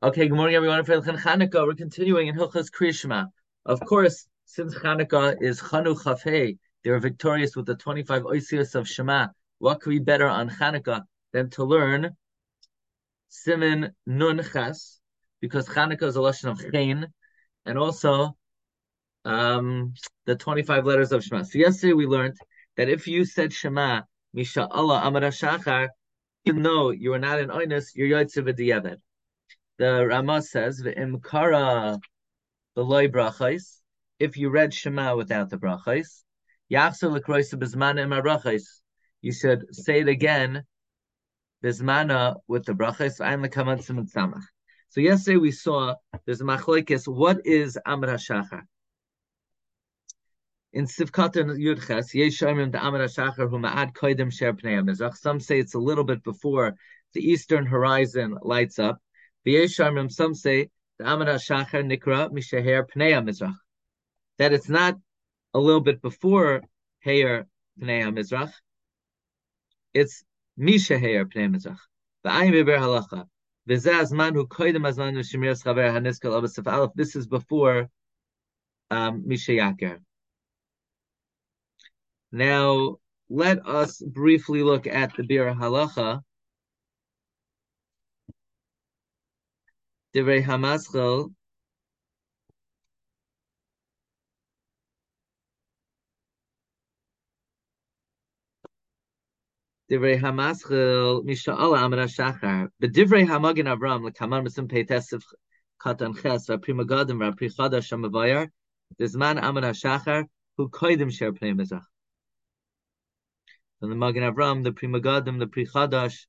Okay, good morning, everyone. For Chanukah, we're continuing in Hilchas Krishma. Of course, since Chanukah is Chanukah Chafei, they were victorious with the 25 Oisios of Shema. What could be better on Chanukah than to learn Siman Nun Ches, because Chanukah is a lesson of Chain, and also um, the 25 letters of Shema. So yesterday we learned that if you said Shema, Misha Allah Amar Shachar, even though you are not an Oinus, you're Yotze V'Diavad the Rama says, "V'imkara b'loy brachos." If you read Shema without the brachos, yachser l'kroisa b'zmana im You should say it again, b'zmana with the brachos. I'm the kaman samach. So yesterday we saw there's a machlekes. What is Amr Hashachar? In Sivkat and Yudches, Yeshayim the Hashachar who ma'ad koidem sher pnei Some say it's a little bit before the eastern horizon lights up. Some say the Amar Shachar Nikra Mishaher Pnei Mizrach. That it's not a little bit before Heir Pnei Mizrach. It's Mishaher Pnei Mizrach. V'ayim Beber Halacha. This is before um, Mishayaker. Now, let us briefly look at the Bir Halacha. Divrei Hamaschel. Divrei Hamaschel Misha'ala Amar Shachar. B'divrei Hamagin Avram l'kaman misim peitesif katan ches v'Pri Megadim v'pri chadash hamavayar. Dizman Amar Shachar who koidim sher pnei mizrach. And the Magen Avram, the Pri Megadim, the Pri Chadash,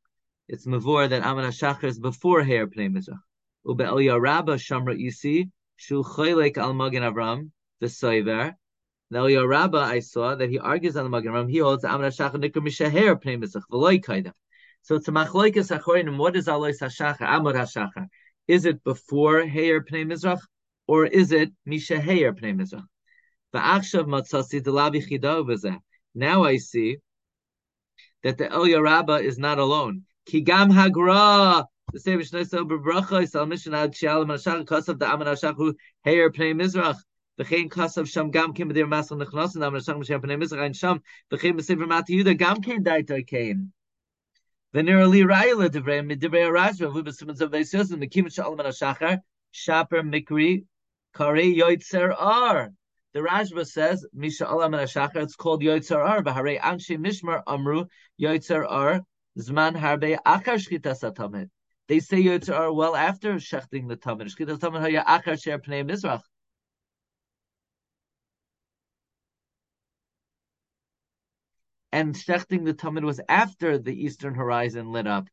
it's Mavor that Amar Shachar is before hair Pnei Mizrach. Ube El Rabba Shamra Isi, Shul Choylek Al Magen Avram, the Soiver. Now El Rabba, I saw that he argues on the Magen he holds Amar Shachar Nikra Mishaher Pnei Mizrach, V'loi Kaida. So it's a Machloikas Achorim, what is Alois HaShachar, Amar HaShachar? Is it before Heir Pnei or is it Mishaher Pnei Mizrach? V'achshav Matzasi Delavi Now I see that the El Rabba is not alone. Kigam Hagra the same Mishnah Bracha is al Mishnah Ad Shial Mashach Kasav the Aman Ashachu Heir Pnei Mizrach. V'chein Kasav Sham Gam Kim B'dir Masal Nechnas and Aman Ashach Mashiach Pnei Mizrach Ein Sham V'chein B'Sefer Mati Yehuda Gam Kein Daita Kein. V'nir Li Rayla Divrei Midivrei Rashba V'u B'Simon Zav V'Yisios and Mekim Shal Aman Ashachar Shaper Mikri Kare Yoitzer Ar. The Rashba says, Misha Alam Shachar, it's called Yoitzer Ar, Bahare Anshe Mishmar Amru, Yoitzer Ar, Zman Harbe Achar Shchita Satamid. They say Yotzar uh, well after shechting the Tamid. Haya achar pnei Mizrach. And shechting the Tamid was after the eastern horizon lit up.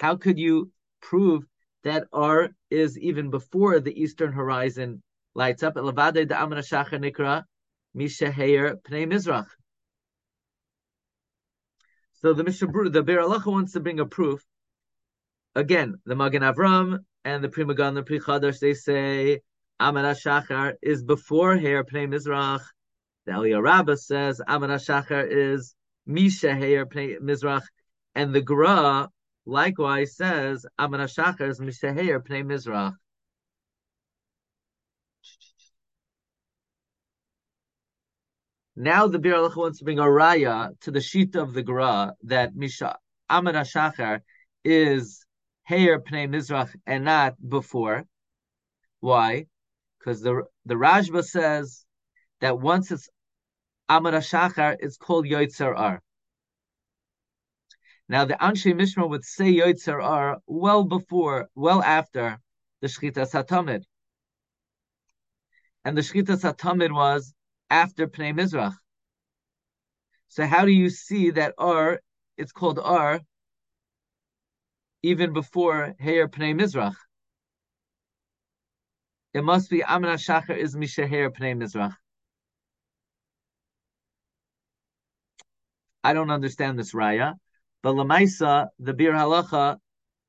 How could you prove that ar is even before the eastern horizon lights up? Elavade the amana shachar nikra mishaheir pnei Mizrach. So the Mishnah, the Bir Alacha wants to bring a proof. Again, the Magen Avram and the Pri Magan, the Pri Chadash, they say Amar Shachar is before Hair Pnei Mizrach. The Aliyah Rabbah says Amar Shachar is Misha Hair Pnei Mizrach, and the Gra likewise says Amar Shachar is Misha Hair Pnei Mizrach. Now the Bir wants to bring a raya to the sheet of the Gra that Misha Amar Shachar is Heir Pnei Mizrach and not before. Why? Because the the Rashba says that once it's Amar Shachar, it's called Yoitzer Ar. Now the Anshe Mishmar would say Yoitzer Ar well before, well after the Shchita Satamid. And the Shchita Satamid was after Pnei Mizrach. So how do you see that R, it's called R, even before Heir Pnei Mizrach? It must be Amna Shachar is Mishaher Pnei Mizrach. I don't understand this raya, but Lamaisa, the Bir Halacha,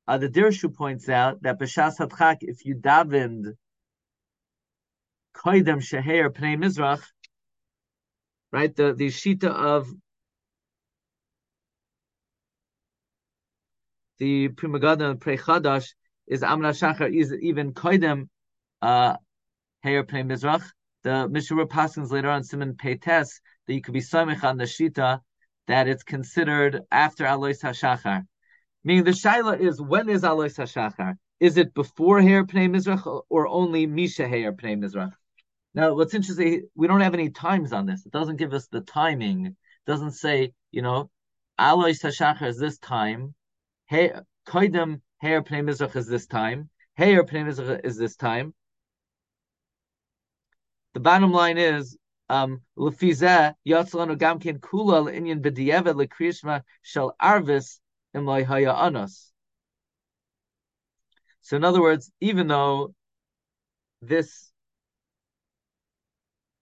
uh, the Dirshu points out that B'Shas Hadchak, if you davened Koidem Sheher Pnei Mizrach, right? The the shita of the Pri Megadim Pri Chadash is Amna Shachar is even Koidem uh Pnei Mizrach. The Mishra Paskins later on Simon Peites that you could be Samich on the Shita that it's considered after Alois HaShachar. Meaning the Shaila is when is Alois HaShachar? Is it before Heir Pnei Mizrach or only Misha Heir Pnei Mizrach? Now, what's interesting, we don't have any times on this. It doesn't give us the timing. It doesn't say, you know, Alois HaShachar is this time. Hey, Koidem Heir Pnei Mizrach is this time. Heir Pnei Mizrach is this time. The bottom line is, um, Lefizeh Gamkin Kula Inyan B'Diavad Lekrishma Shel Arvis Imlai Haya Anos. So, in other words, even though this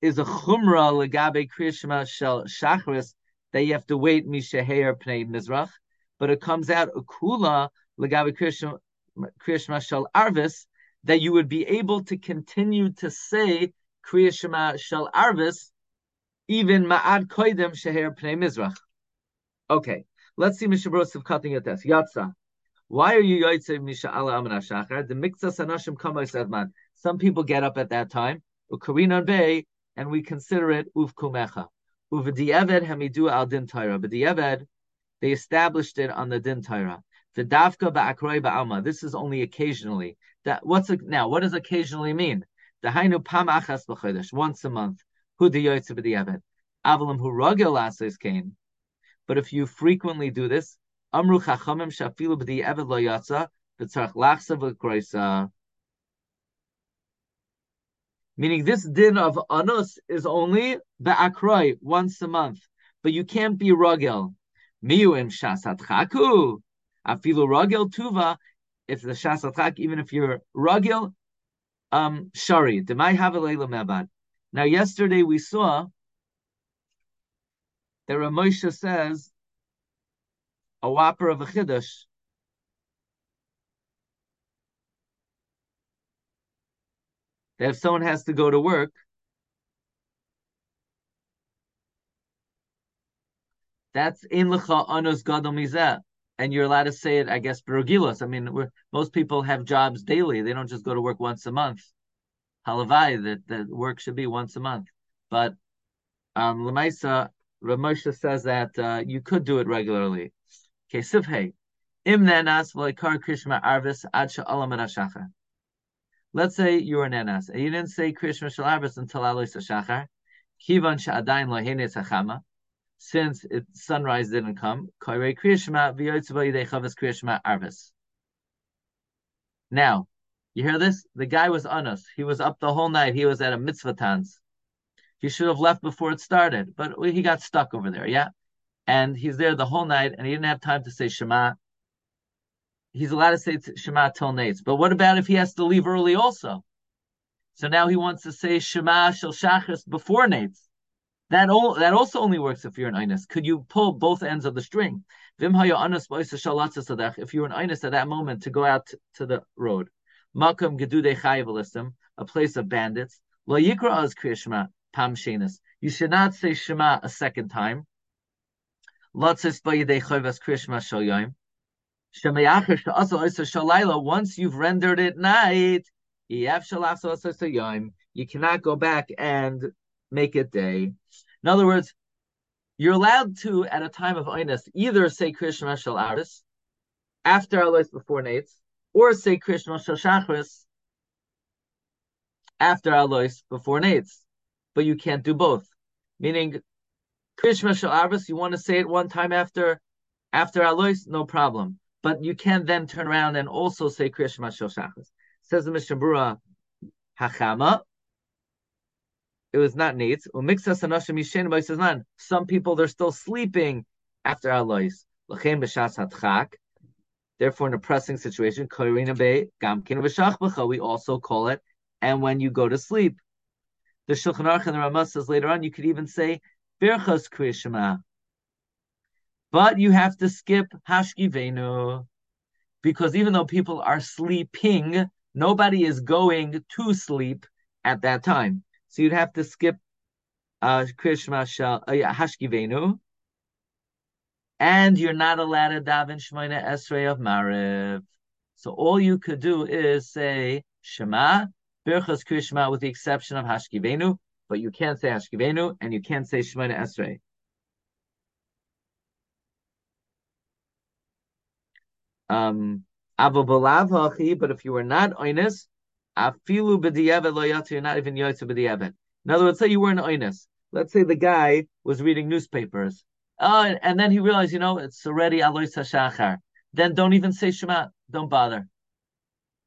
is a chumra legabe kriyashma shel shachris that you have to wait mishaher pnei mizrach, but it comes out a kula legabe kriyashma shel arvis that you would be able to continue to say kriyashma shel arvis even ma'ad koidem sheher pnei mizrach. Okay, let's see Mishabros cutting at this. Yatsa. Why are you yoytze misha ala amana shachar? The mixas anashim kamay man. Some people get up at that time. Ukarinan bay and we consider it uvkumecha. Uvdieved hamidu al din Torah. The they established it on the din Torah. V'davka ba'akroi ba'alma. This is only occasionally. That what's now? What does occasionally mean? The pam achas b'chodesh, once a month. Hu diyoytze b'dieved. Avalim hu rogel ases kain. But if you frequently do this, amru chachamim shafilu b'dieved lo yatsa v'tzarch lachsa v'kroisa. Meaning this din of anus is only ba'akroi, once a month. But you can't be ragel. shasat shasatchaku. Afilu ragel tuva. If the shasatchak, even if you're ragel, um, shari. Demai havelela mebad. Now, yesterday we saw that Ramosha says a whopper of a chiddush that if someone has to go to work, that's in lecha anos gadol and you're allowed to say it, I guess, berogilos. I mean, most people have jobs daily; they don't just go to work once a month. Halavai that that work should be once a month, but um, Lemaisa Ramosha says that uh, you could do it regularly. Okay, sivhei im nenas v'leikar krishma arvis ad sha'alam Let's say you were an enas, and you didn't say Krishma Shalarbas until Alois Shachar. Kivan Sha'adain Lohenes Hachama. Since it, sunrise didn't come, Koire Krishma V'yotzva Yidei Chavas Krishma Arvis. Now, you hear this? The guy was on us. He was up the whole night. He was at a mitzvah tans. He should have left before it started, but he got stuck over there, yeah? And he's there the whole night, and he didn't have time to say Shema he's allowed to say Shema till Nates. But what about if he has to leave early also? So now he wants to say Shema Shel Shachris before Nates. That all, that also only works if you're an Inus. Could you pull both ends of the string? If you're an Inus at that moment to go out to the road. Chayiv a place of bandits. Lo Yikra Kriyashma Pam Shenis. You should not say Shema a second time. Lotzis Bayidei Chayvas Kriyashma Shal Yom. Once you've rendered it night, you cannot go back and make it day. In other words, you're allowed to, at a time of Oinus, either say Krishma Shal Aris after Alois before Nates, or say Krishma Shal Shachris after Alois before Nates. But you can't do both. Meaning, Krishma Shal Aris, you want to say it one time after after Alois, no problem but you can then turn around and also say Kriya Shema. Says the Mishnah Berurah, Hachama. It was not needs. Some people they're still sleeping after Alois. Therefore, in a pressing situation, we also call it, and when you go to sleep. The Shulchan Aruch and the Ramah says later on, you could even say Birchas Kriya but you have to skip hashkivenu because even though people are sleeping, nobody is going to sleep at that time. So you'd have to skip uh, Krishma uh, hashkivenu. and you're not allowed to daven Shemona Esrei of Mariv. So all you could do is say Shema, Birchas Krishma, with the exception of Hashkivenu, but you can't say Hashkivenu and you can't say Shemona Esrei. Um, but if you were not oinus, afilu you're not even yotze b'di'evet. In other words, say you were an oinus. Let's say the guy was reading newspapers. Oh, and then he realized, you know, it's already alois hashachar. Then don't even say Shema. Don't bother.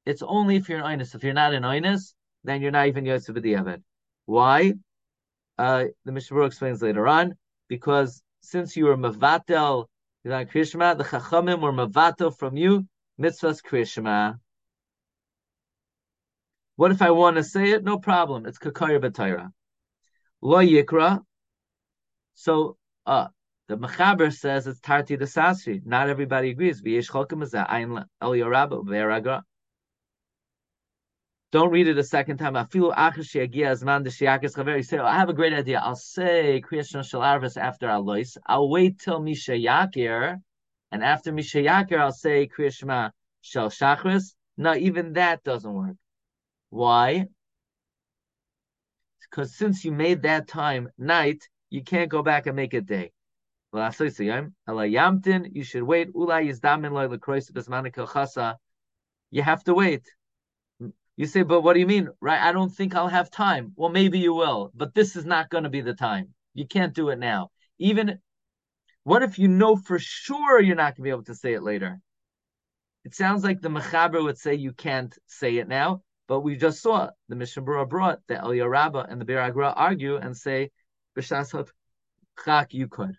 It's only if you're an oinus. If you're not an oinus, then you're not even yotze b'di'evet. Why? Uh, the Mishnah explains later on, because since you were mavatel Krishma, the Chachamim were mavato from you, mitzvahs Krishma. What if I want to say it? No problem. It's kakaya b'tayra. Lo yikra. So, uh, the Mechaber says it's tarti the sasri. Not everybody agrees. V'yesh chokim is ayin el. Don't read it a second time. Say, I have a great idea. I'll say Kriyashon Shalarvis after Alois. I'll wait till Misha Yakir, and after Misha Yakir, I'll say Kriyashma Shal Shachris. No, even that doesn't work. Why? Because since you made that time night, you can't go back and make it day. You should wait. You have to wait. You say, but what do you mean? Right? I don't think I'll have time. Well, maybe you will, but this is not going to be the time. You can't do it now. Even what if you know for sure you're not going to be able to say it later? It sounds like the Mechaber would say you can't say it now, but we just saw the Mishnah brought that El Yarabba and the Bir Agra argue and say, B'shas chak, you could.